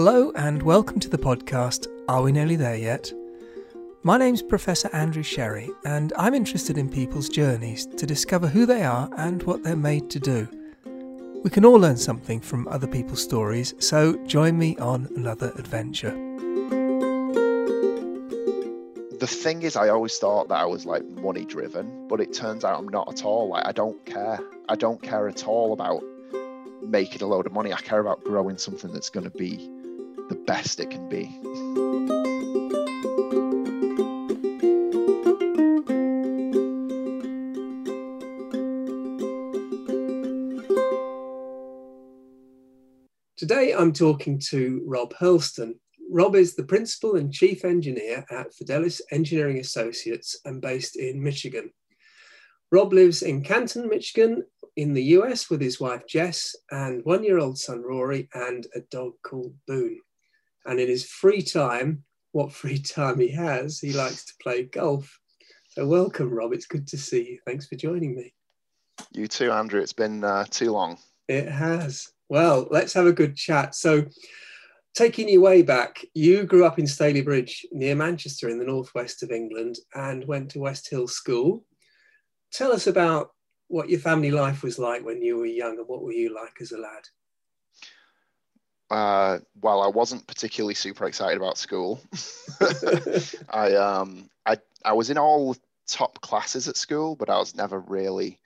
Hello, and welcome to the podcast Are We Nearly There Yet? My name's Professor Andrew Sherry, and I'm interested in people's journeys to discover who they are and what they're made to do. We can all learn something from other people's stories, so join me on another adventure. The thing is, I always thought that I was like money driven, but it turns out I'm not at all. Like, I don't care. I don't care at all about making a load of money. I care about growing something that's going to be the best it can be. Today I'm talking to Rob Hurlston. Rob is the principal and chief engineer at Fidelis Engineering Associates and based in Michigan. Rob lives in Canton, Michigan, in the US with his wife Jess and one year old son Rory and a dog called Boone. And in his free time, what free time he has, he likes to play golf. So, welcome, Rob. It's good to see you. Thanks for joining me. You too, Andrew. It's been uh, too long. It has. Well, let's have a good chat. So, taking you way back, you grew up in Stalybridge near Manchester in the northwest of England and went to West Hill School. Tell us about what your family life was like when you were young and what were you like as a lad? Uh, well, I wasn't particularly super excited about school. I um I I was in all top classes at school, but I was never really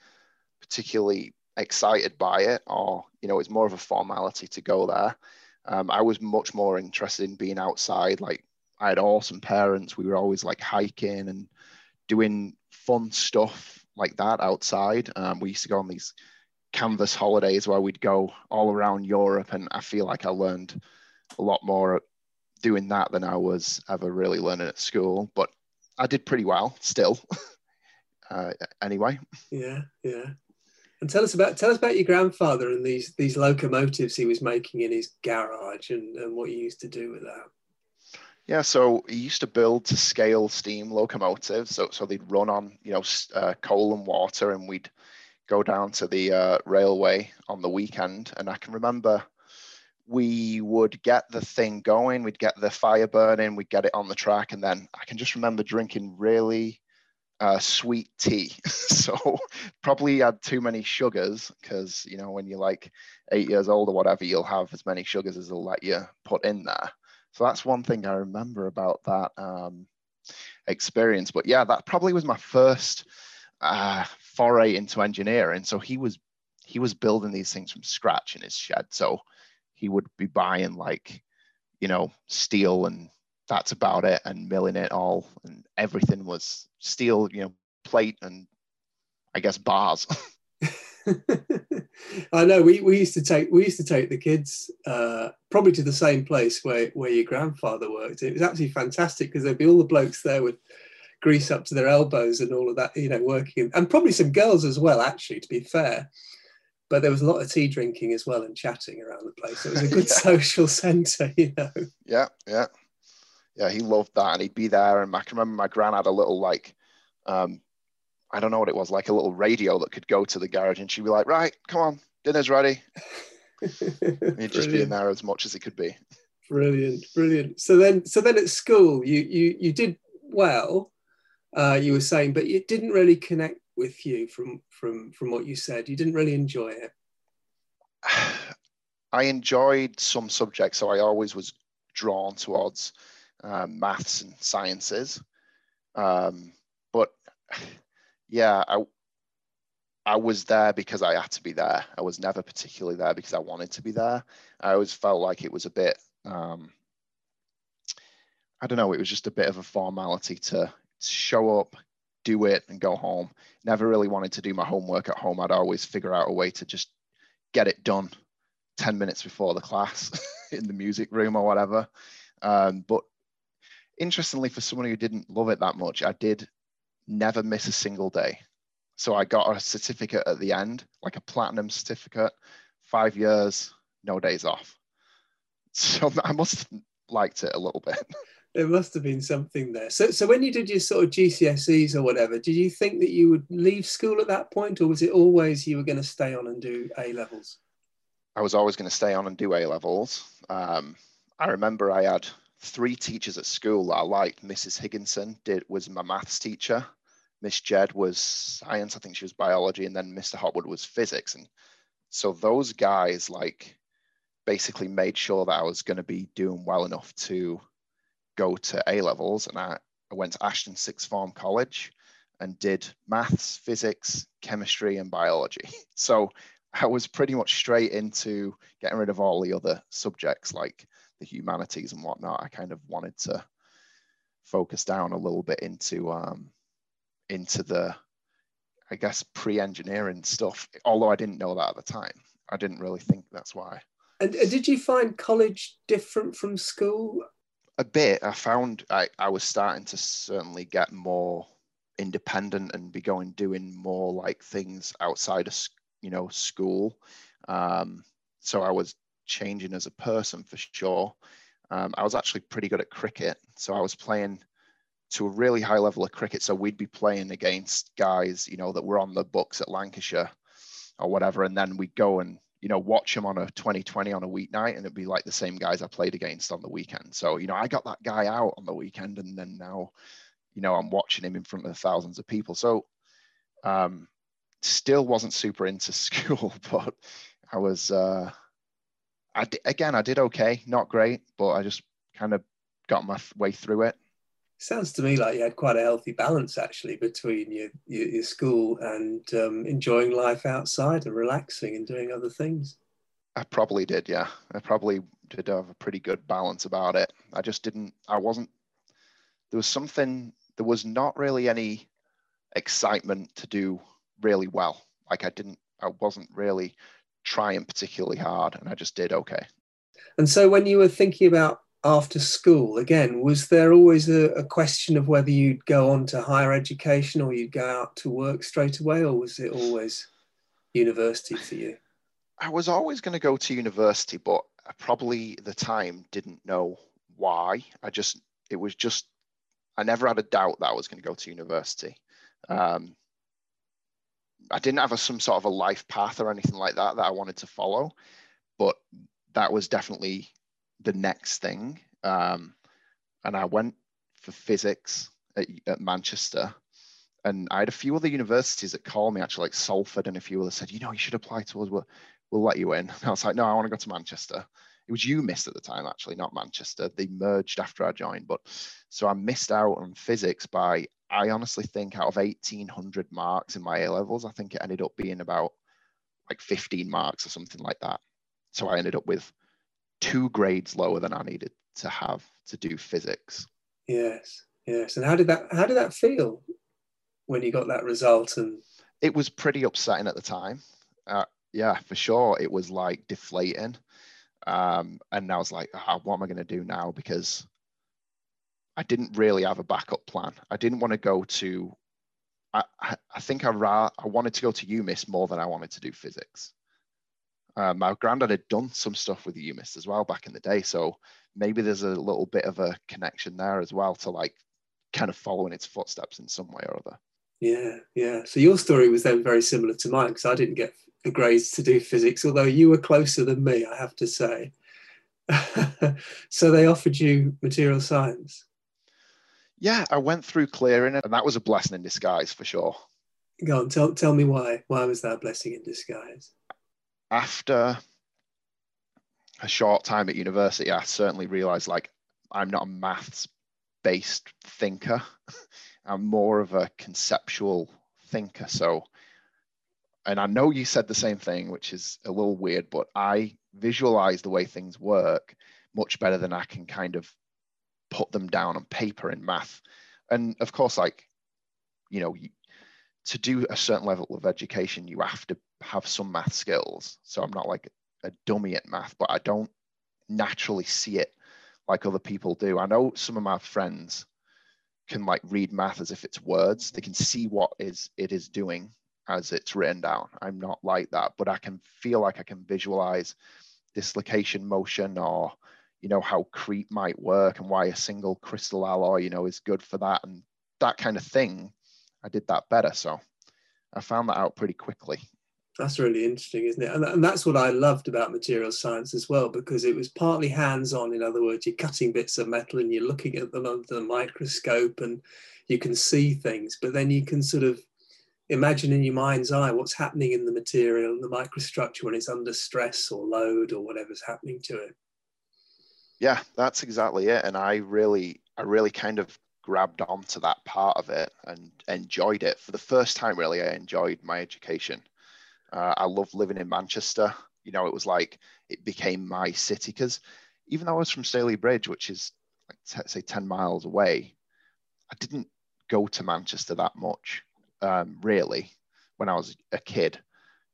particularly excited by it, or you know, it's more of a formality to go there. Um, I was much more interested in being outside. Like I had awesome parents. We were always like hiking and doing fun stuff like that outside. Um, we used to go on these canvas holidays where we'd go all around Europe, and I feel like I learned a lot more doing that than I was ever really learning at school. But I did pretty well still. uh, anyway. Yeah, yeah. And tell us about tell us about your grandfather and these these locomotives he was making in his garage and, and what you used to do with that. Yeah, so he used to build to scale steam locomotives. So, so they'd run on, you know, uh, coal and water, and we'd go down to the uh, railway on the weekend. And I can remember we would get the thing going, we'd get the fire burning, we'd get it on the track, and then I can just remember drinking really uh, sweet tea. so probably had too many sugars because you know when you're like eight years old or whatever, you'll have as many sugars as they'll let you put in there. So that's one thing I remember about that um, experience. But yeah, that probably was my first uh, foray into engineering. So he was he was building these things from scratch in his shed. So he would be buying like, you know, steel and that's about it, and milling it all, and everything was steel, you know, plate and I guess bars. I know we, we used to take we used to take the kids uh, probably to the same place where where your grandfather worked. It was absolutely fantastic because there'd be all the blokes there with grease up to their elbows and all of that, you know, working and probably some girls as well. Actually, to be fair, but there was a lot of tea drinking as well and chatting around the place. It was a good yeah. social centre, you know. Yeah, yeah, yeah. He loved that, and he'd be there. And I can remember my gran had a little like um, I don't know what it was, like a little radio that could go to the garage, and she'd be like, "Right, come on, dinner's ready." He'd just be in there as much as he could be. Brilliant, brilliant. So then, so then at school, you you you did well. Uh, you were saying, but it didn't really connect with you from from from what you said. You didn't really enjoy it. I enjoyed some subjects, so I always was drawn towards um, maths and sciences. Um, but yeah, I I was there because I had to be there. I was never particularly there because I wanted to be there. I always felt like it was a bit um, I don't know, it was just a bit of a formality to show up, do it, and go home. Never really wanted to do my homework at home. I'd always figure out a way to just get it done 10 minutes before the class in the music room or whatever. Um, but interestingly, for someone who didn't love it that much, I did never miss a single day. So I got a certificate at the end, like a platinum certificate, five years, no days off. So I must have liked it a little bit. There must have been something there. So, so when you did your sort of GCSEs or whatever, did you think that you would leave school at that point, or was it always you were going to stay on and do A levels? I was always going to stay on and do A levels. Um, I remember I had three teachers at school that I liked. Mrs. Higginson did was my maths teacher. Miss Jed was science, I think she was biology, and then Mr. Hotwood was physics. And so those guys like basically made sure that I was going to be doing well enough to go to A levels. And I, I went to Ashton Sixth Form College and did maths, physics, chemistry, and biology. So I was pretty much straight into getting rid of all the other subjects like the humanities and whatnot. I kind of wanted to focus down a little bit into um, into the, I guess, pre-engineering stuff. Although I didn't know that at the time, I didn't really think that's why. And did you find college different from school? A bit. I found I, I was starting to certainly get more independent and be going doing more like things outside of you know school. Um, so I was changing as a person for sure. Um, I was actually pretty good at cricket, so I was playing to a really high level of cricket. So we'd be playing against guys, you know, that were on the books at Lancashire or whatever, and then we'd go and you know watch them on a 2020 on a weeknight, and it'd be like the same guys I played against on the weekend. So you know, I got that guy out on the weekend, and then now, you know, I'm watching him in front of thousands of people. So um, still wasn't super into school, but I was. Uh, I again, I did okay, not great, but I just kind of got my way through it. Sounds to me like you had quite a healthy balance actually between your your, your school and um, enjoying life outside and relaxing and doing other things. I probably did, yeah. I probably did have a pretty good balance about it. I just didn't. I wasn't. There was something. There was not really any excitement to do really well. Like I didn't. I wasn't really trying particularly hard and I just did okay. And so when you were thinking about after school, again, was there always a, a, question of whether you'd go on to higher education or you'd go out to work straight away, or was it always university for you? I was always going to go to university, but I probably at the time didn't know why. I just, it was just, I never had a doubt that I was going to go to university. Um, I didn't have a, some sort of a life path or anything like that that I wanted to follow, but that was definitely the next thing. Um, and I went for physics at, at, Manchester. And I had a few other universities that called me, actually, like Salford and a few others said, you know, you should apply to us. We'll, we'll let you in. And I was like, no, I want to go to Manchester. It was UMIST at the time, actually, not Manchester. They merged after I joined. But so I missed out on physics by I honestly think out of 1800 marks in my A levels, I think it ended up being about like 15 marks or something like that. So I ended up with two grades lower than I needed to have to do physics. Yes, yes. And how did that how did that feel when you got that result? And it was pretty upsetting at the time. Uh, yeah, for sure. It was like deflating. Um, and I was like, oh, what am I going to do now? Because I didn't really have a backup plan. I didn't want to go to. I, I think I ra- I wanted to go to UMIST more than I wanted to do physics. Uh, my granddad had done some stuff with the UMIST as well back in the day, so maybe there's a little bit of a connection there as well to like kind of following its footsteps in some way or other. Yeah, yeah. So your story was then very similar to mine because I didn't get the grades to do physics, although you were closer than me, I have to say. so they offered you material science yeah, I went through clearing it, and that was a blessing in disguise for sure. Go on, tell, tell me why. Why was that a blessing in disguise? After a short time at university, I certainly realized like I'm not a maths based thinker. I'm more of a conceptual thinker. So, and I know you said the same thing, which is a little weird, but I visualize the way things work much better than I can kind of put them down on paper in math. And of course, like, you know, to do a certain level of education, you have to have some math skills. So I'm not like a dummy at math, but I don't naturally see it like other people do. I know some of my friends can like read math as if it's words. They can see what is it is doing as it's written down. I'm not like that, but I can feel like I can visualize dislocation motion or you know how creep might work and why a single crystal alloy you know is good for that and that kind of thing i did that better so i found that out pretty quickly That's really interesting, isn't it? And, and that's what I loved about material science as well, because it was partly hands on. In other words, you're cutting bits of metal and you're looking at them under the microscope and you can see things, but then you can sort of imagine in your mind's eye what's happening in the material and the microstructure when it's under stress or load or whatever's happening to it. Yeah, that's exactly it. And I really, I really kind of grabbed onto that part of it and enjoyed it. For the first time, really, I enjoyed my education. Uh, I loved living in Manchester. You know, it was like it became my city because even though I was from Stalybridge, which is like t- say 10 miles away, I didn't go to Manchester that much, um, really, when I was a kid,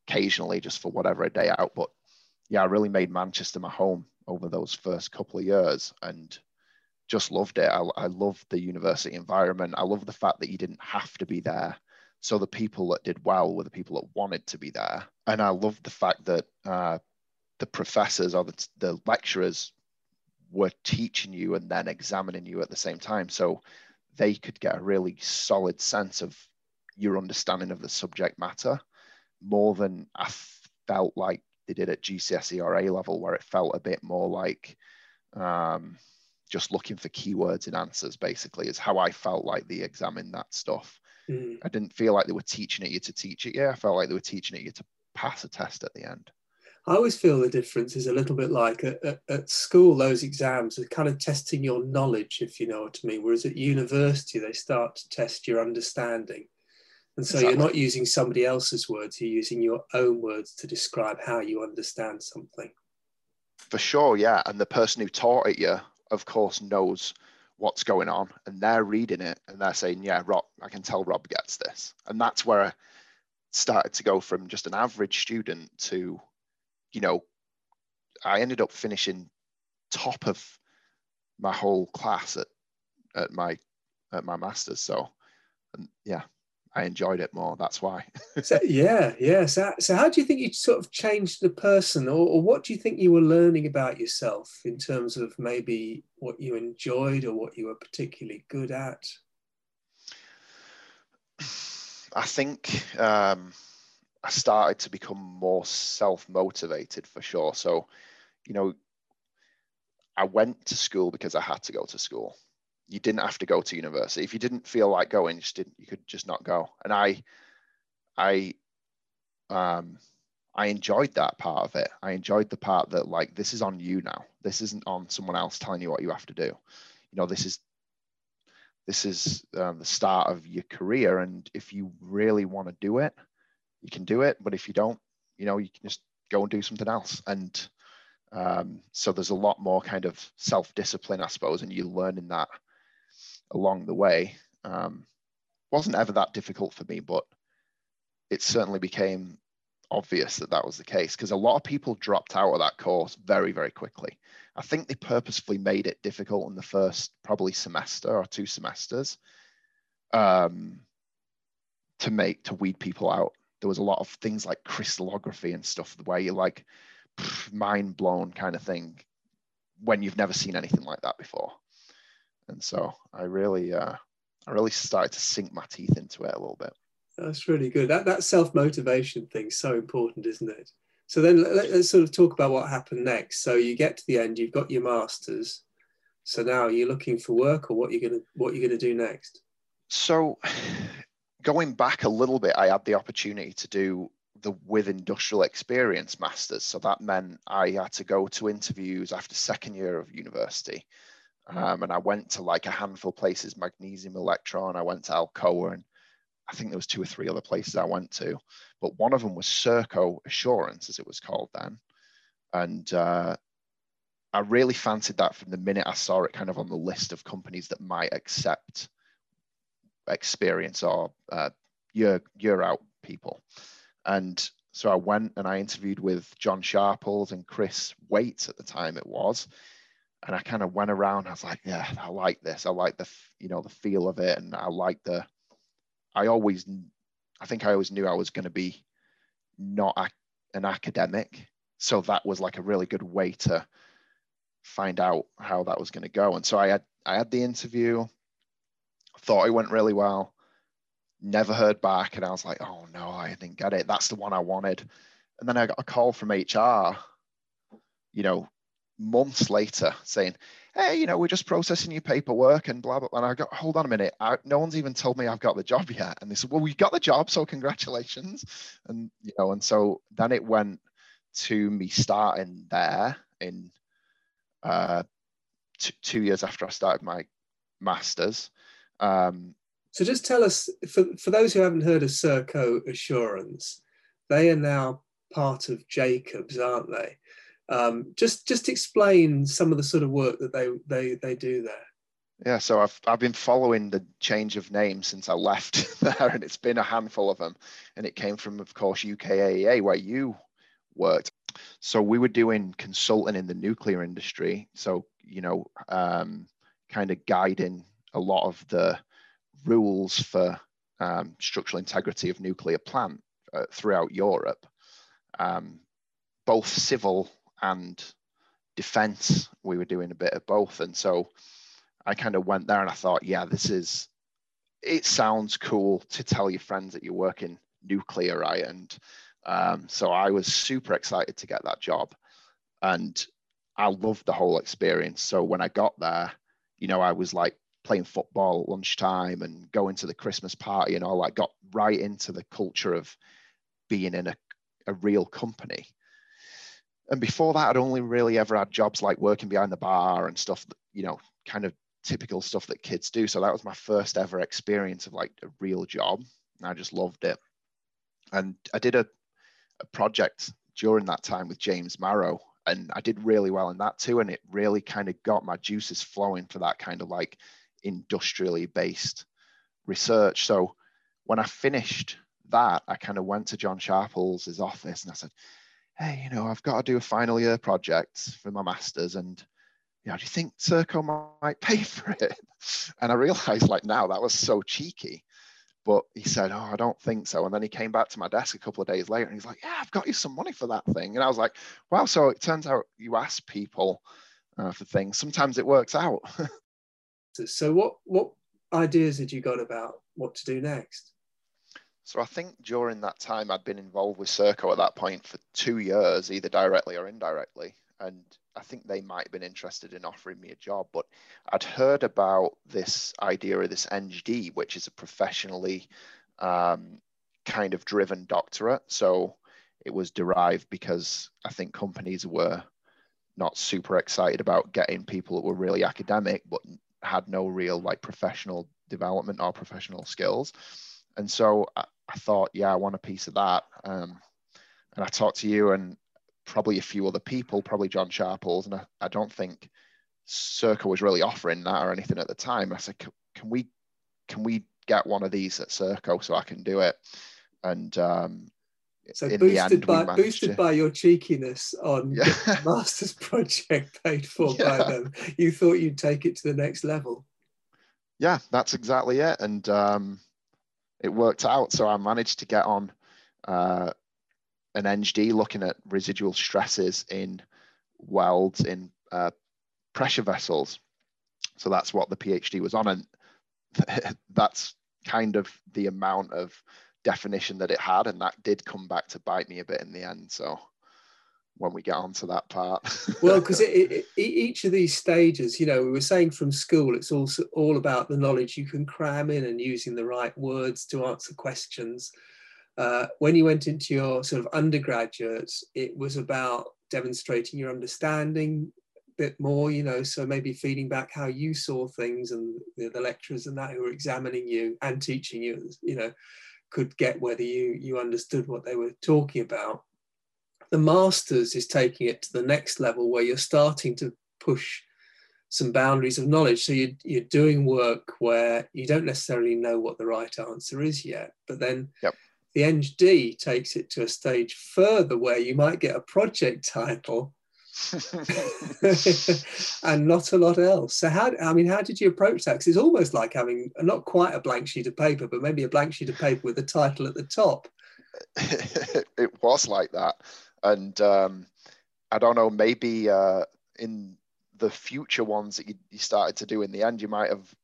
occasionally just for whatever a day out. But yeah, I really made Manchester my home over those first couple of years and just loved it. I, I loved the university environment. I love the fact that you didn't have to be there so the people that did well were the people that wanted to be there. And I loved the fact that uh, the professors or the, the lecturers were teaching you and then examining you at the same time. So they could get a really solid sense of your understanding of the subject matter more than I felt like they did at GCSE or A level, where it felt a bit more like um, just looking for keywords and answers, basically, is how I felt like they examined that stuff. Mm. I didn't feel like they were teaching it you to teach it. Yeah, I felt like they were teaching it you to pass a test at the end. I always feel the difference is a little bit like at, at, at, school, those exams are kind of testing your knowledge, if you know what I mean. Whereas at university, they start to test your understanding. And so exactly. you're not using somebody else's words, you're using your own words to describe how you understand something. For sure, yeah. And the person who taught it you, of course, knows what's going on and they're reading it and they're saying, yeah, Rob, I can tell Rob gets this. And that's where I started to go from just an average student to, you know, I ended up finishing top of my whole class at, at my at my master's. So yeah, I enjoyed it more. That's why. so, yeah, yeah. So, so how do you think you sort of changed the person, or, or what do you think you were learning about yourself in terms of maybe what you enjoyed or what you were particularly good at? I think um, I started to become more self motivated for sure. So, you know, I went to school because I had to go to school you didn't have to go to university. If you didn't feel like going, you just didn't, you could just not go. And I, I, um, I enjoyed that part of it. I enjoyed the part that like this is on you now. This isn't on someone else telling you what you have to do. You know, this is this is um, the start of your career, and if you really want to do it, you can do it. But if you don't, you know, you can just go and do something else. And um, so there's a lot more kind of self discipline, I suppose, and you learn in that along the way. Um, wasn't ever that difficult for me, but it certainly became obvious that that was the case because a lot of people dropped out of that course very, very quickly. I think they purposefully made it difficult in the first probably semester or two semesters um, to make to weed people out. There was a lot of things like crystallography and stuff where you're like mind blown kind of thing when you've never seen anything like that before and so I really, uh, I really started to sink my teeth into it a little bit. That's really good. That that self motivation thing is so important, isn't it? So then let, us sort of talk about what happened next. So you get to the end, you've got your masters. So now you're looking for work, or what you're gonna what you're gonna do next? So going back a little bit, I had the opportunity to do the with industrial experience masters. So that meant I had to go to interviews after second year of university. Um, and I went to like a handful of places, Magnesium Elektron, I went to Alcoa, and I think there was two or three other places I went to. But one of them was Serco Assurance, as it was called then. And uh, I really fancied that from the minute I saw it kind of on the list of companies that might accept experience or uh, year, year out people. And so I went and I interviewed with John Sharples and Chris Waits at the time it was and I kind of went around. I was like, yeah, I like this. I like the, you know, the feel of it, and I like the. I always, I think I always knew I was going to be not a, an academic, so that was like a really good way to find out how that was going to go. And so I had, I had the interview. Thought it went really well. never heard back. And I was like, oh no, I didn't get it. That's the one I wanted. And then I got a call from HR, you know, months later saying, hey, you know, we're just processing your paperwork and blah, blah, blah. And I got, hold on a minute. I, no one's even told me I've got the job yet. And they said, well, we got the job. So congratulations. And, you know, and so then it went to me starting there in uh, t- two years after I started my master's. Um, so just tell us, for, for those who haven't heard of Serco Assurance, they are now part of Jacobs, aren't they? Um, just just explain some of the sort of work that they they they do there. Yeah, so I've I've been following the change of name since I left there, and it's been a handful of them. And it came from, of course, UKAEA, where you worked. So we were doing consulting in the nuclear industry. So you know, um, kind of guiding a lot of the rules for um, structural integrity of nuclear plant uh, throughout Europe, um, both civil and defense. We were doing a bit of both, and so I kind of went there and I thought, yeah, this is. It sounds cool to tell your friends that you're working nuclear, right? And um, so I was super excited to get that job, and I loved the whole experience. So when I got there, you know, I was like playing football at lunchtime and going to the Christmas party and all. I got right into the culture of being in a, a real company. And before that, I'd only really ever had jobs like working behind the bar and stuff, you know, kind of typical stuff that kids do. So that was my first ever experience of like a real job. And I just loved it. And I did a, a project during that time with James Marrow. And I did really well in that too. And it really kind of got my juices flowing for that kind of like industrially based research. So when I finished that, I kind of went to John Sharples' office and I said, hey, you know, I've got to do a final year project for my master's and you know, do you think Serco might pay for it? And I realized like now that was so cheeky. But he said, Oh, I don't think so. And then he came back to my desk a couple of days later and he's like, Yeah, I've got you some money for that thing. And I was like, Wow. So it turns out you ask people uh, for things. Sometimes it works out. so what what ideas had you got about what to do next? So I think during that time, I'd been involved with Serco at that point for two years, either directly or indirectly. And I think they might have been interested in offering me a job, but I'd heard about this idea of this EngD, which is a professionally um, kind of driven doctorate. So it was derived because I think companies were not super excited about getting people that were really academic, but had no real like professional development or professional skills. And so I, I thought, yeah, I want a piece of that. Um, and I talked to you and probably a few other people, probably John Sharples, and I, I don't think Serco was really offering that or anything at the time. I said, can we can we get one of these at Serco so I can do it? And um, so boosted by boosted to... by your cheekiness on yeah. master's project paid for yeah. by them, you thought you'd take it to the next level. Yeah, that's exactly it. And um, it worked out. So I managed to get on uh, an EngD looking at residual stresses in welds in uh, pressure vessels. So that's what the PhD was on. And that's kind of the amount of definition that it had. And that did come back to bite me a bit in the end. So when we get onto that part. well, because each of these stages, you know, we were saying from school, it's also all about the knowledge you can cram in and using the right words to answer questions. Uh, when you went into your sort of undergraduates, it was about demonstrating your understanding a bit more, you know, so maybe feeding back how you saw things and the, the lecturers and that who were examining you and teaching you, you know, could get whether you you understood what they were talking about the masters is taking it to the next level where you're starting to push some boundaries of knowledge. So you're, you're doing work where you don't necessarily know what the right answer is yet, but then yep. the EngD takes it to a stage further where you might get a project title and not a lot else. So how I mean, how did you approach that? Because it's almost like having not quite a blank sheet of paper, but maybe a blank sheet of paper with a title at the top. it was like that and um, I don't know, maybe uh, in the future ones that you, you, started to do in the end, you might have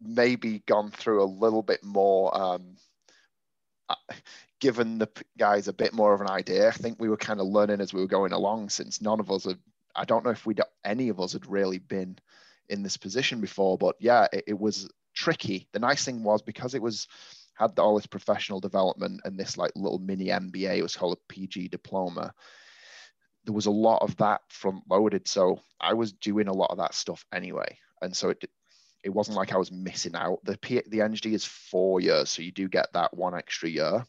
maybe gone through a little bit more um, given the guys a bit more of an idea. I think we were kind of learning as we were going along, since none of us had. I don't know if we any of us had really been in this position before, but yeah, it, it was tricky. The nice thing was because it was had all this professional development and this like little mini MBA, it was called a PG diploma. There was a lot of that front loaded, so I was doing a lot of that stuff anyway, and so it it wasn't like I was missing out. The P, the EngD is four years, so you do get that one extra year.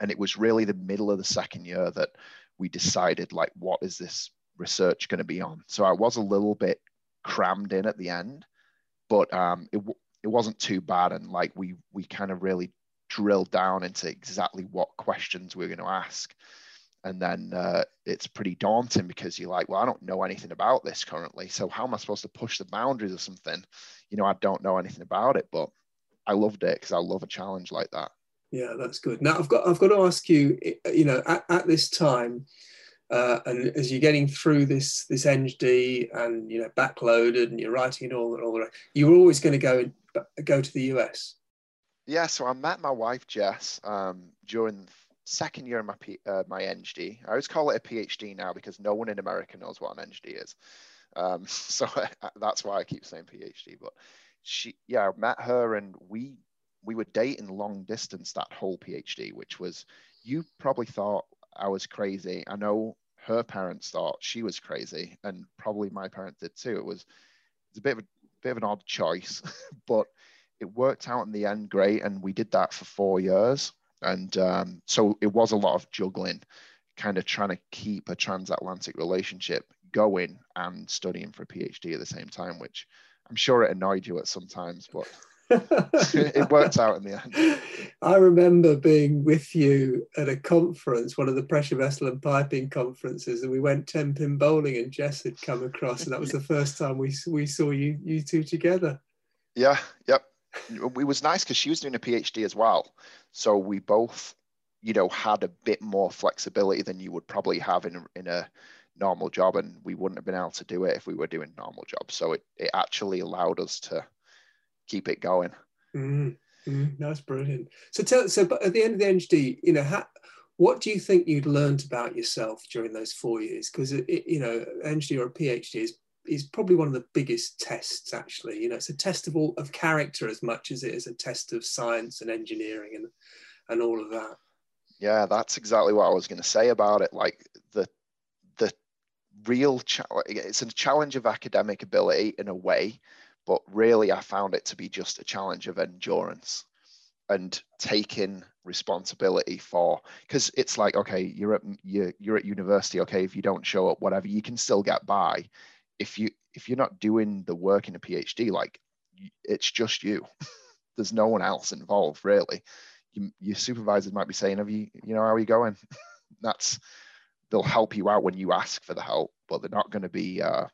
And it was really the middle of the second year that we decided, like, what is this research going to be on? So I was a little bit crammed in at the end, but um, it it wasn't too bad, and like we we kind of really drilled down into exactly what questions we are going to ask. And then uh, it's pretty daunting because you're like well i don't know anything about this currently so how am i supposed to push the boundaries of something? You know i don't know anything about it but i loved it because i love a challenge like that. Yeah that's good. Now i've got i've got to ask you you know at, at this time uh, and as you're getting through this this EngD and you know backloaded and you're writing it all and all the you were always going to go go to the US. Yeah, so I met my wife Jess um, during second year of my P, uh, my EngD. I always call it a PhD now because no one in America knows what an EngD is. Um, so that's why I keep saying PhD. But she, yeah, I met her and we we were dating long distance that whole PhD, which was you probably thought I was crazy. I know her parents thought she was crazy, and probably my parents did too. It was it's a bit of a bit of an odd choice, but it worked out in the end great, and we did that for four years. And um, so it was a lot of juggling, kind of trying to keep a transatlantic relationship going and studying for a PhD at the same time, which I'm sure it annoyed you at some times, but it worked out in the end. I remember being with you at a conference, one of the pressure vessel and piping conferences, and we went ten pin bowling, and Jess had come across, and that was the first time we we saw you you two together. Yeah, yep it was nice because she was doing a PhD as well. So we both, you know, had a bit more flexibility than you would probably have in, in a normal job. And we wouldn't have been able to do it if we were doing normal jobs. So it, it actually allowed us to keep it going. Mm, mm, that's brilliant. So tell, so but at the end of the EngD, you know, how, what do you think you'd learned about yourself during those four years? Because, you know, EngD or a PhD is is probably one of the biggest tests actually you know it's a test of all of character as much as it is a test of science and engineering and and all of that yeah that's exactly what i was going to say about it like the the real challenge it's a challenge of academic ability in a way but really i found it to be just a challenge of endurance and taking responsibility for because it's like okay you're at you're, you're at university okay if you don't show up whatever you can still get by. If you if you're not doing the work in a phd like it's just you. There's no one else involved really. You, your supervisors might be saying have you you know how are you going? That's they'll help you out when you ask for the help but they're not going to be uh,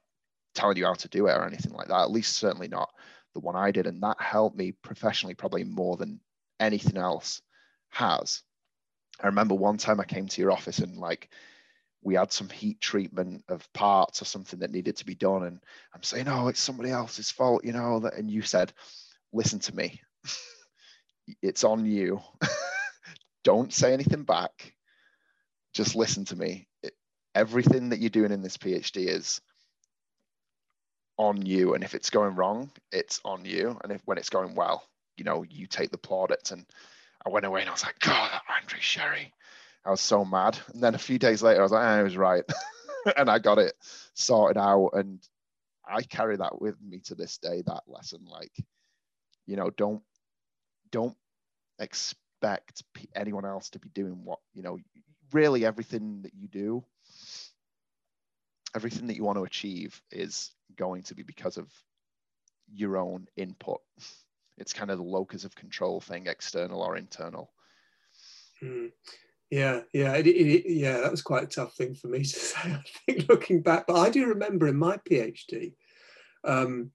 telling you how to do it or anything like that at least certainly not the one i did. And that helped me professionally probably more than anything else has. I remember one time i came to your office and like we had some heat treatment of parts or something that needed to be done. And i'm saying oh it's somebody else's fault you know that and you said listen to me. It's on you. Don't say anything back. Just listen to me. It, everything that you're doing in this phd is on you and if it's going wrong it's on you and if when it's going well you know you take the plaudits and i went away and i was like god that Andrew Sherry I was so mad. And then a few days later, I was like, ah, I was right. and I got it sorted out. And I carry that with me to this day, that lesson. Like, you know, don't don't expect anyone else to be doing what, you know, really everything that you do, everything that you want to achieve is going to be because of your own input. It's kind of the locus of control thing, external or internal. Mm. Yeah, yeah, it, it, yeah. That was quite a tough thing for me to say. I think looking back, but I do remember in my PhD, um,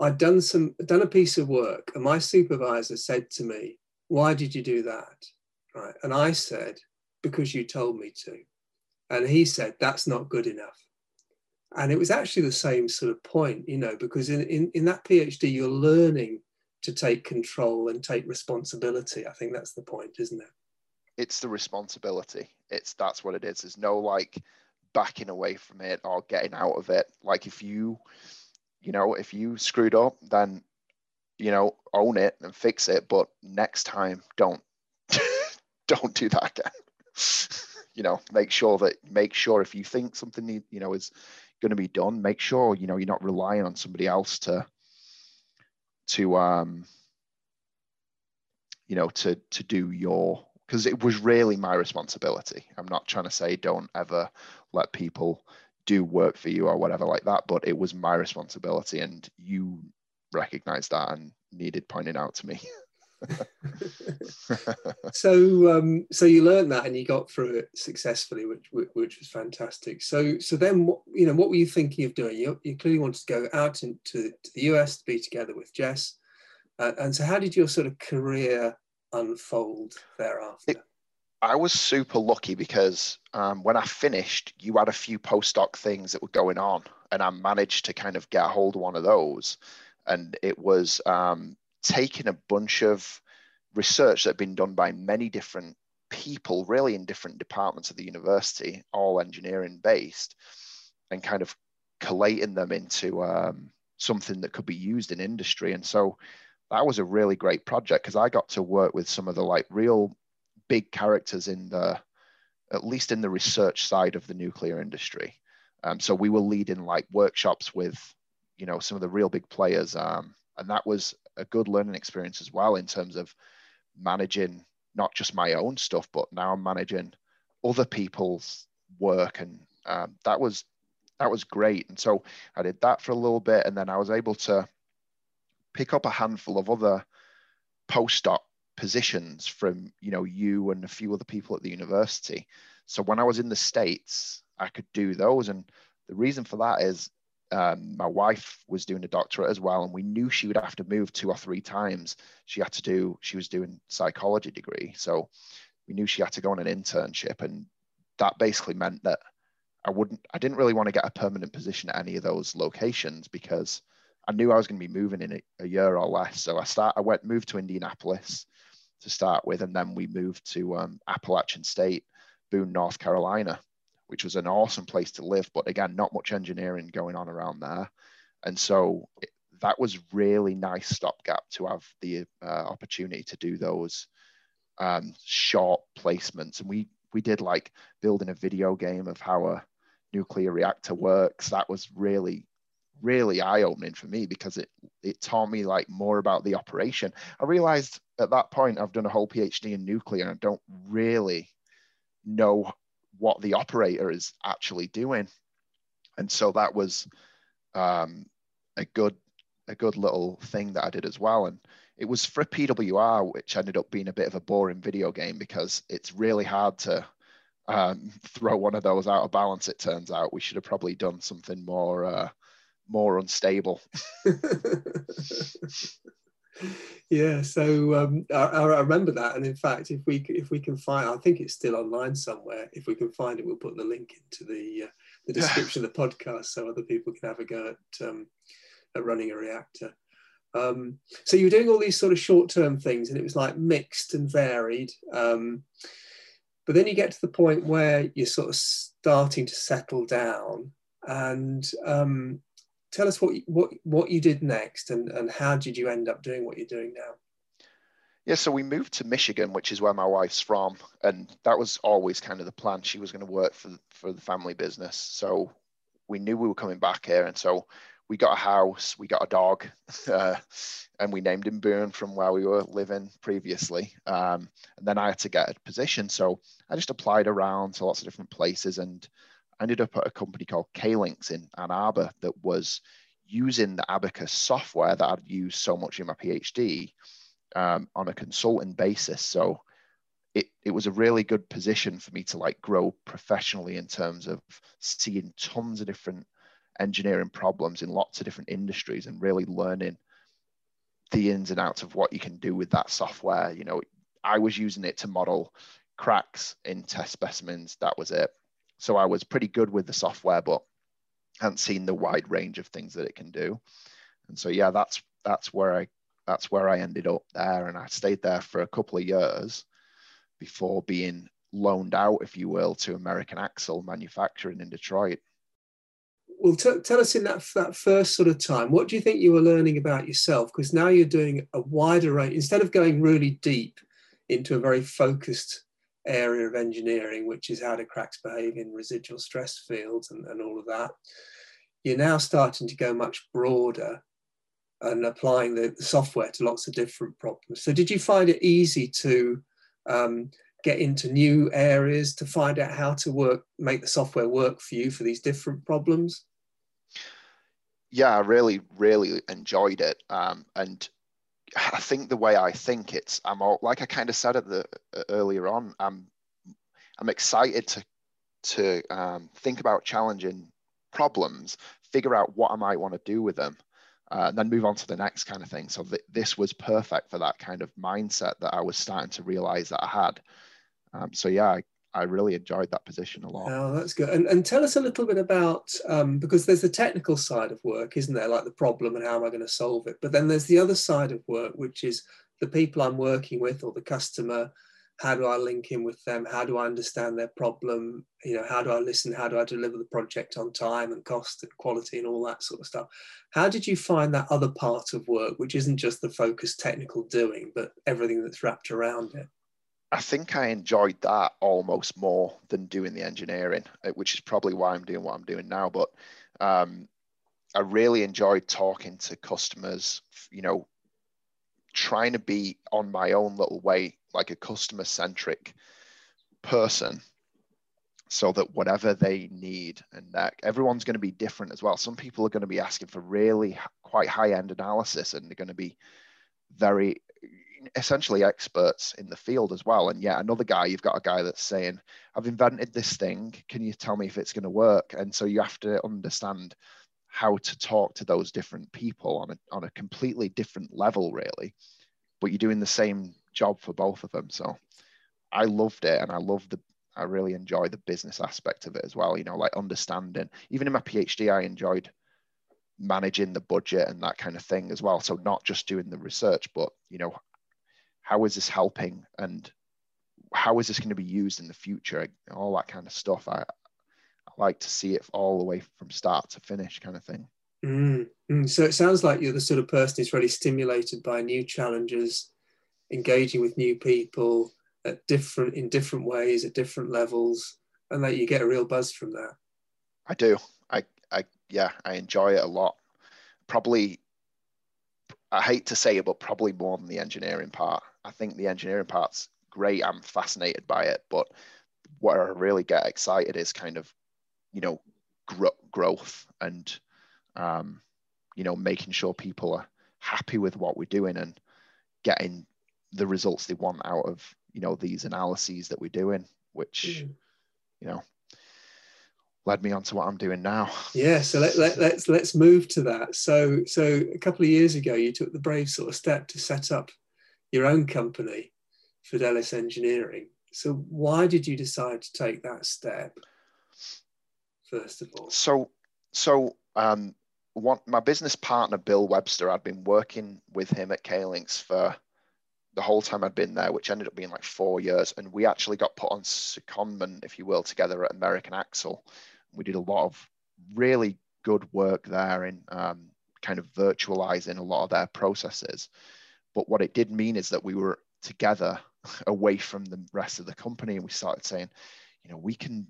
I'd done some done a piece of work, and my supervisor said to me, "Why did you do that?" Right, and I said, "Because you told me to," and he said, "That's not good enough." And it was actually the same sort of point, you know, because in in, in that PhD, you're learning to take control and take responsibility. I think that's the point, isn't it? It's the responsibility. It's that's what it is. There's no like backing away from it or getting out of it. Like if you, you know, if you screwed up, then you know, own it and fix it. But next time, don't don't do that again. you know, make sure that make sure if you think something need, you know is going to be done, make sure you know you're not relying on somebody else to to um you know to to do your because it was really my responsibility. I'm not trying to say don't ever let people do work for you or whatever like that, but it was my responsibility and you recognized that and needed pointing out to me. so um, so you learned that and you got through it successfully which which was fantastic. So so then what you know what were you thinking of doing? You, you clearly wanted to go out into to the us to be together with jess. Uh, and so how did your sort of career unfold thereafter? It, i was super lucky because um, when i finished you had a few postdoc things that were going on and i managed to kind of get a hold of one of those. And it was um, taking a bunch of research that had been done by many different people, really in different departments of the university, all engineering based, and kind of collating them into um, something that could be used in industry. And so that was a really great project because I got to work with some of the like real big characters in the, at least in the research side of the nuclear industry. Um, so we were leading like workshops with you know some of the real big players um, and that was a good learning experience as well in terms of managing not just my own stuff but now i'm managing other people's work. And um, that was that was great. And so i did that for a little bit and then i was able to pick up a handful of other postdoc positions from you know you and a few other people at the university. So when i was in the states i could do those. And the reason for that is um, my wife was doing a doctorate as well, and we knew she would have to move two or three times. She had to do, she was doing psychology degree, so we knew she had to go on an internship, and that basically meant that I wouldn't, I didn't really want to get a permanent position at any of those locations because I knew I was going to be moving in a, a year or less. So I start, I went moved to Indianapolis to start with, and then we moved to um, Appalachian State, Boone, North Carolina which was an awesome place to live. But again, not much engineering going on around there. And so it, that was really nice stopgap to have the uh, opportunity to do those um, short placements. And we we did like building a video game of how a nuclear reactor works. That was really really eye opening for me because it it taught me like more about the operation. I realized at that point I've done a whole PhD in nuclear and I don't really know what the operator is actually doing. And so that was um, a good a good little thing that I did as well. And it was for PWR, which ended up being a bit of a boring video game because it's really hard to um, throw one of those out of balance. It turns out we should have probably done something more uh, more unstable. yeah so um, I, I, remember that and in fact if we if we can find i think it's still online somewhere. If we can find it we'll put the link into the uh, the description of the podcast so other people can have a go at, um, at running a reactor. Um, so you were doing all these sort of short-term things and it was like mixed and varied um, but then you get to the point where you're sort of starting to settle down and um, tell us what what what you did next and and how did you end up doing what you're doing now? Yeah so we moved to michigan which is where my wife's from and that was always kind of the plan. She was going to work for for the family business so we knew we were coming back here and so we got a house we got a dog uh, and we named him boone from where we were living previously um, and then i had to get a position so i just applied around to lots of different places and I ended up at a company called Caelynx in Ann Arbor that was using the Abaqus software that I'd used so much in my PhD um, on a consulting basis. So it, it was a really good position for me to like grow professionally in terms of seeing tons of different engineering problems in lots of different industries and really learning the ins and outs of what you can do with that software. You know, I was using it to model cracks in test specimens. That was it. So I was pretty good with the software, but hadn't seen the wide range of things that it can do. And so yeah, that's that's where I that's where I ended up there. And I stayed there for a couple of years before being loaned out, if you will, to American Axle Manufacturing in Detroit. Well, t- tell us in that, that first sort of time, what do you think you were learning about yourself? Because now you're doing a wider range, instead of going really deep into a very focused area of engineering, which is how do cracks behave in residual stress fields and, and all of that, you're now starting to go much broader and applying the, the software to lots of different problems. So, did you find it easy to um, get into new areas to find out how to work, make the software work for you for these different problems? Yeah, I really, really enjoyed it. Um, and I think the way I think it's, I'm all, like I kind of said at the uh, earlier on, I'm, I'm excited to, to um, think about challenging problems, figure out what I might want to do with them, uh, and then move on to the next kind of thing. So th- this was perfect for that kind of mindset that I was starting to realize that I had. Um, so yeah, I, I, really enjoyed that position a lot. Oh, that's good. And, and tell us a little bit about um, because there's the technical side of work, isn't there? Like the problem and how am I going to solve it? But then there's the other side of work, which is the people I'm working with or the customer. How do I link in with them? How do I understand their problem? You know, how do I listen? How do I deliver the project on time and cost and quality and all that sort of stuff? How did you find that other part of work, which isn't just the focused technical doing, but everything that's wrapped around it? I think I enjoyed that almost more than doing the engineering, uh, which is probably why I'm doing what I'm doing now. But um, I really enjoyed talking to customers, you know, trying to be on my own little way, like a customer centric person, so that whatever they need and that everyone's going to be different as well. Some people are going to be asking for really quite high end analysis and they're going to be very essentially experts in the field as well. And yet another guy, you've got a guy that's saying, I've invented this thing. Can you tell me if it's going to work? And so you have to understand how to talk to those different people on a, on a completely different level, really. But you're doing the same job for both of them. So I loved it. And I love the, I really enjoy the business aspect of it as well. You know, like understanding, even in my PhD, I enjoyed managing the budget and that kind of thing as well. So not just doing the research, but you know, how is this helping? And how is this going to be used in the future? All that kind of stuff. I, I like to see it all the way from start to finish kind of thing. Mm, mm. so it sounds like you're the sort of person who's really stimulated by new challenges engaging with new people at different in different ways at different levels and that you get a real buzz from that. I do. I i yeah i enjoy it a lot. Probably I hate to say it, but probably more than the engineering part. I think the engineering part's great. I'm fascinated by it, but where I really get excited is kind of, you know, gro- growth and, um, you know, making sure people are happy with what we're doing and getting the results they want out of, you know, these analyses that we're doing, which, mm. you know, led me on to what I'm doing now. Yeah, so let, let, let's let's move to that. So so a couple of years ago, you took the brave sort of step to set up your own company, Fidelis Engineering. So why did you decide to take that step? First of all, so so um, one, my business partner Bill Webster, I'd been working with him at Caelynx for the whole time I'd been there, which ended up being like four years. And we actually got put on secondment, if you will, together at American Axle, we did a lot of really good work there in um, kind of virtualizing a lot of their processes. But what it did mean is that we were together away from the rest of the company and we started saying, you know, we can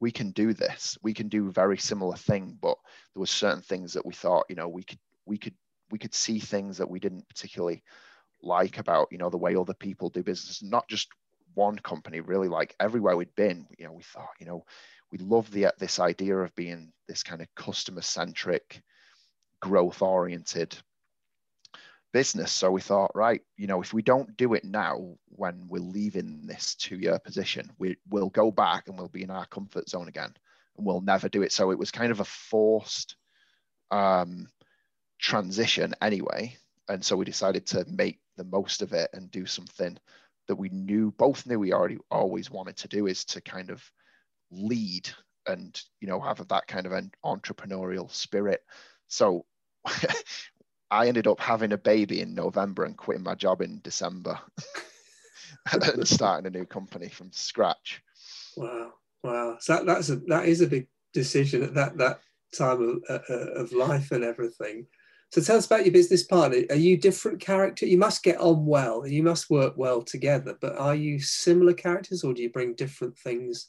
we can do this. We can do a very similar thing, but there were certain things that we thought, you know, we could we could we could see things that we didn't particularly like about, you know, the way other people do business, not just one company, really like everywhere we'd been, you know, we thought, you know, we love the this idea of being this kind of customer centric, growth oriented business. So we thought, right, you know, if we don't do it now when we're leaving this two year position, we, we'll go back and we'll be in our comfort zone again and we'll never do it. So it was kind of a forced um, transition anyway. And so we decided to make the most of it and do something that we knew, both knew we already always wanted to do is to kind of lead and you know have that kind of an entrepreneurial spirit so I ended up having a baby in November and quitting my job in December and starting a new company from scratch. Wow, wow! So that, that's a that is a big decision at that that time of, uh, uh, of life and everything. So tell us about your business partner. Are you different character? You must get on well and you must work well together, but are you similar characters or do you bring different things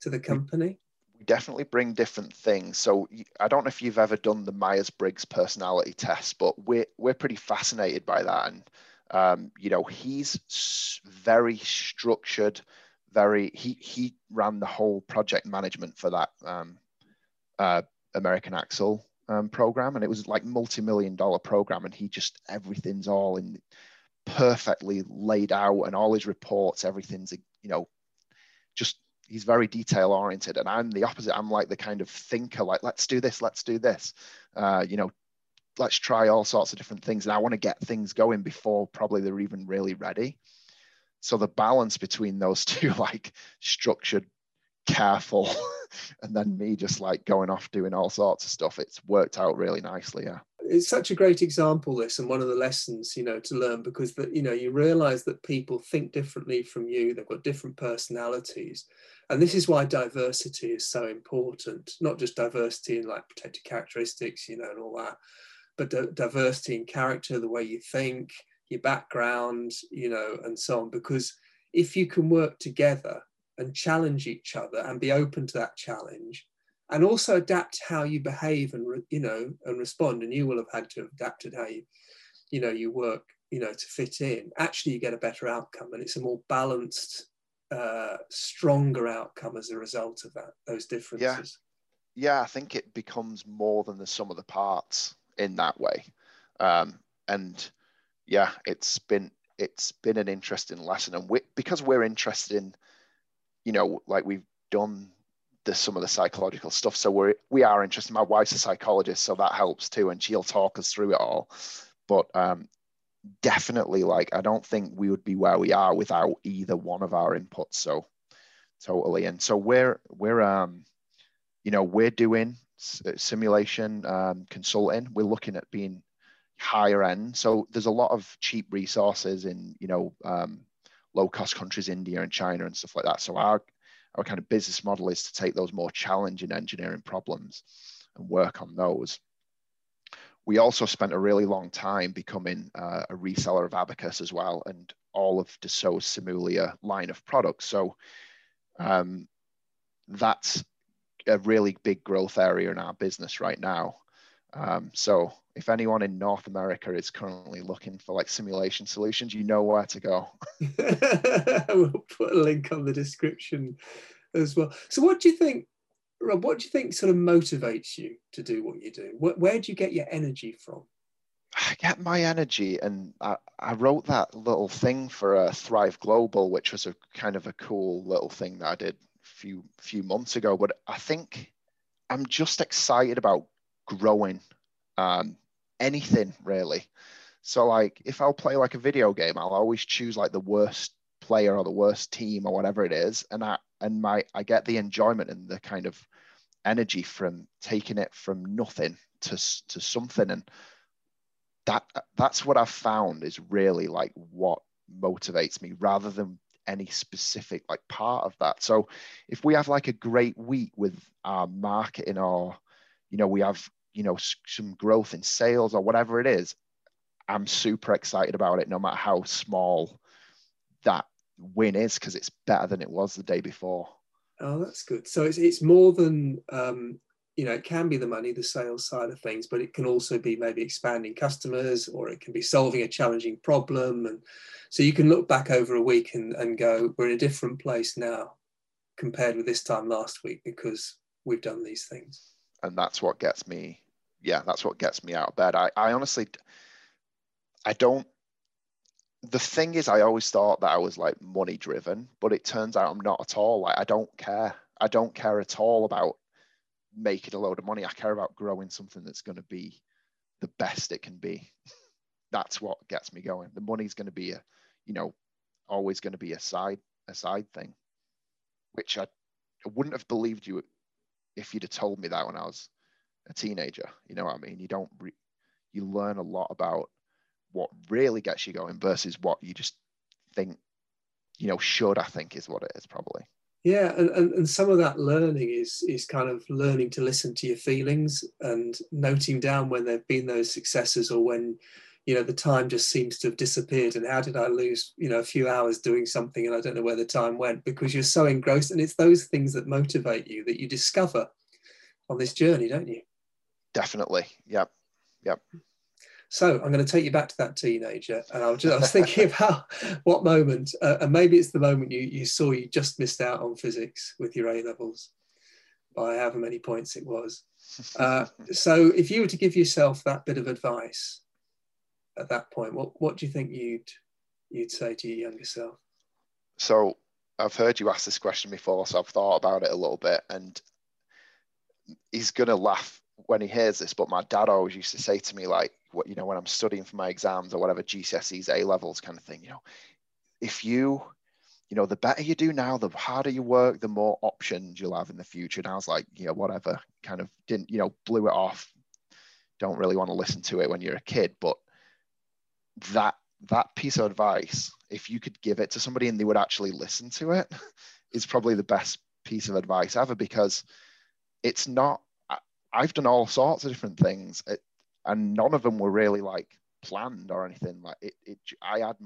to the company? Definitely bring different things. So I don't know if you've ever done the Myers-Briggs personality test, but we're, we're pretty fascinated by that. And, um, you know, he's very structured, very, he, he ran the whole project management for that um, uh, American Axle um, program, and it was like multi-million dollar program, and he just everything's all in perfectly laid out, and all his reports, everything's you know, just he's very detail oriented, and I'm the opposite. I'm like the kind of thinker, like let's do this, let's do this, uh, you know, let's try all sorts of different things, and I want to get things going before probably they're even really ready. So the balance between those two, like structured, careful. and then me just like going off doing all sorts of stuff. It's worked out really nicely. Yeah. It's such a great example, this, and one of the lessons, you know, to learn because that, you know, you realize that people think differently from you. They've got different personalities. And this is why diversity is so important, not just diversity in like protected characteristics, you know, and all that, but diversity in character, the way you think, your background, you know, and so on. Because if you can work together and challenge each other and be open to that challenge and also adapt how you behave and you know and respond and you will have had to have adapted how you you know you work you know to fit in actually you get a better outcome and it's a more balanced uh stronger outcome as a result of that those differences yeah yeah i think it becomes more than the sum of the parts in that way um and yeah it's been it's been an interesting lesson and we, because we're interested in you know, like we've done the some of the psychological stuff. So we're we are interested. My wife's a psychologist, so that helps too, and she'll talk us through it all. But um, definitely, like I don't think we would be where we are without either one of our inputs. So totally, and so we're we're um, you know, we're doing simulation um, consulting. We're looking at being higher end. So there's a lot of cheap resources in you know um, low cost countries, India and China and stuff like that. So our our kind of business model is to take those more challenging engineering problems and work on those. We also spent a really long time becoming uh, a reseller of Abaqus as well, and all of Dassault's Simulia line of products. So um, that's a really big growth area in our business right now. Um, so if anyone in North America is currently looking for like simulation solutions, you know where to go. we'll put a link on the description as well. So, what do you think, Rob? What do you think sort of motivates you to do what you do? Where, where do you get your energy from? I get my energy, and I, I wrote that little thing for uh, Thrive Global, which was a kind of a cool little thing that I did a few few months ago. But I think I'm just excited about growing um, anything really. So like if I'll play like a video game, I'll always choose like the worst player or the worst team or whatever it is, and I and my I get the enjoyment and the kind of energy from taking it from nothing to to something, and that that's what I've found is really like what motivates me rather than any specific like part of that. So if we have like a great week with our marketing or you know we have you know some growth in sales or whatever it is i'm super excited about it no matter how small that win is because it's better than it was the day before oh that's good so it's, it's more than um, you know it can be the money the sales side of things but it can also be maybe expanding customers or it can be solving a challenging problem and so you can look back over a week and, and go we're in a different place now compared with this time last week because we've done these things and that's what gets me yeah, that's what gets me out of bed. I, I honestly, I don't. The thing is, I always thought that I was like money driven, but it turns out I'm not at all. Like I don't care. I don't care at all about making a load of money. I care about growing something that's going to be the best it can be. that's what gets me going. The money's going to be a, you know, always going to be a side a side thing, which I, I wouldn't have believed you if you'd have told me that when I was a teenager. You know what I mean? You don't re- you learn a lot about what really gets you going versus what you just think, you know, should, I think is what it is probably. Yeah, and, and, and some of that learning is is kind of learning to listen to your feelings and noting down when there've been those successes or when you know the time just seems to have disappeared and how did i lose you know a few hours doing something and i don't know where the time went because you're so engrossed and it's those things that motivate you that you discover on this journey don't you? Definitely. Yep. Yep so i'm going to take you back to that teenager and i was, just, I was thinking about what moment uh, and maybe it's the moment you, you saw you just missed out on physics with your a levels by however many points it was uh, so if you were to give yourself that bit of advice at that point, what what do you think you'd you'd say to your younger self? So I've heard you ask this question before, so I've thought about it a little bit, and he's gonna laugh when he hears this. But my dad always used to say to me, like, what you know, when I'm studying for my exams or whatever, GCSEs, A levels, kind of thing. You know, if you you know, the better you do now, the harder you work, the more options you'll have in the future. And I was like, you know, whatever, kind of didn't, you know, blew it off. Don't really want to listen to it when you're a kid, but that that piece of advice, if you could give it to somebody and they would actually listen to it, is probably the best piece of advice ever because it's not. I've done all sorts of different things, it, and none of them were really like planned or anything. Like it, it I had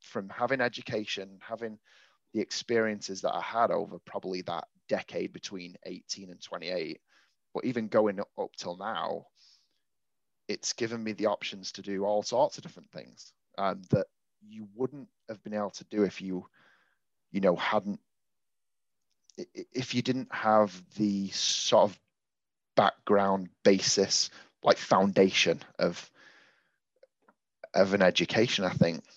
from having education, having the experiences that I had over probably that decade between 18 and 28, but even going up till now, it's given me the options to do all sorts of different things um, that you wouldn't have been able to do if you, you know, hadn't, if you didn't have the sort of background basis, like foundation of, of an education, I think.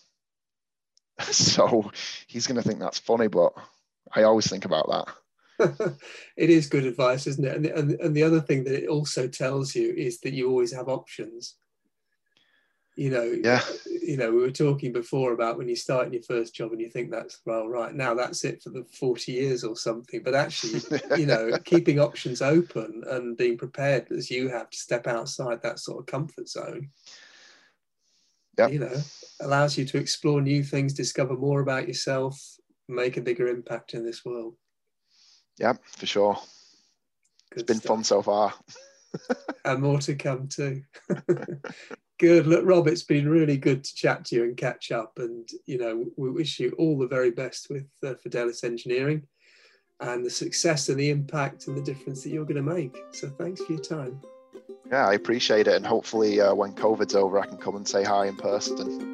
So he's going to think that's funny, but I always think about that. it is good advice, isn't it? And, and, and the other thing that it also tells you is that you always have options. You know, yeah. You know, we were talking before about when you start in your first job and you think that's well, right now that's it for the forty years or something. But actually, you know, keeping options open and being prepared as you have to step outside that sort of comfort zone. Yep. You know, allows you to explore new things, discover more about yourself, make a bigger impact in this world. Yeah, for sure. Good it's been stuff. fun so far. and more to come too. good. Look, Rob, it's been really good to chat to you and catch up. And, you know, we wish you all the very best with uh, Fidelis Engineering and the success and the impact and the difference that you're going to make. So thanks for your time. Yeah, I appreciate it. And hopefully, uh, when COVID's over, I can come and say hi in person.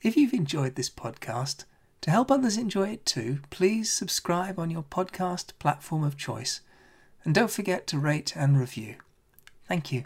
If you've enjoyed this podcast, to help others enjoy it too, please subscribe on your podcast platform of choice. And don't forget to rate and review. Thank you.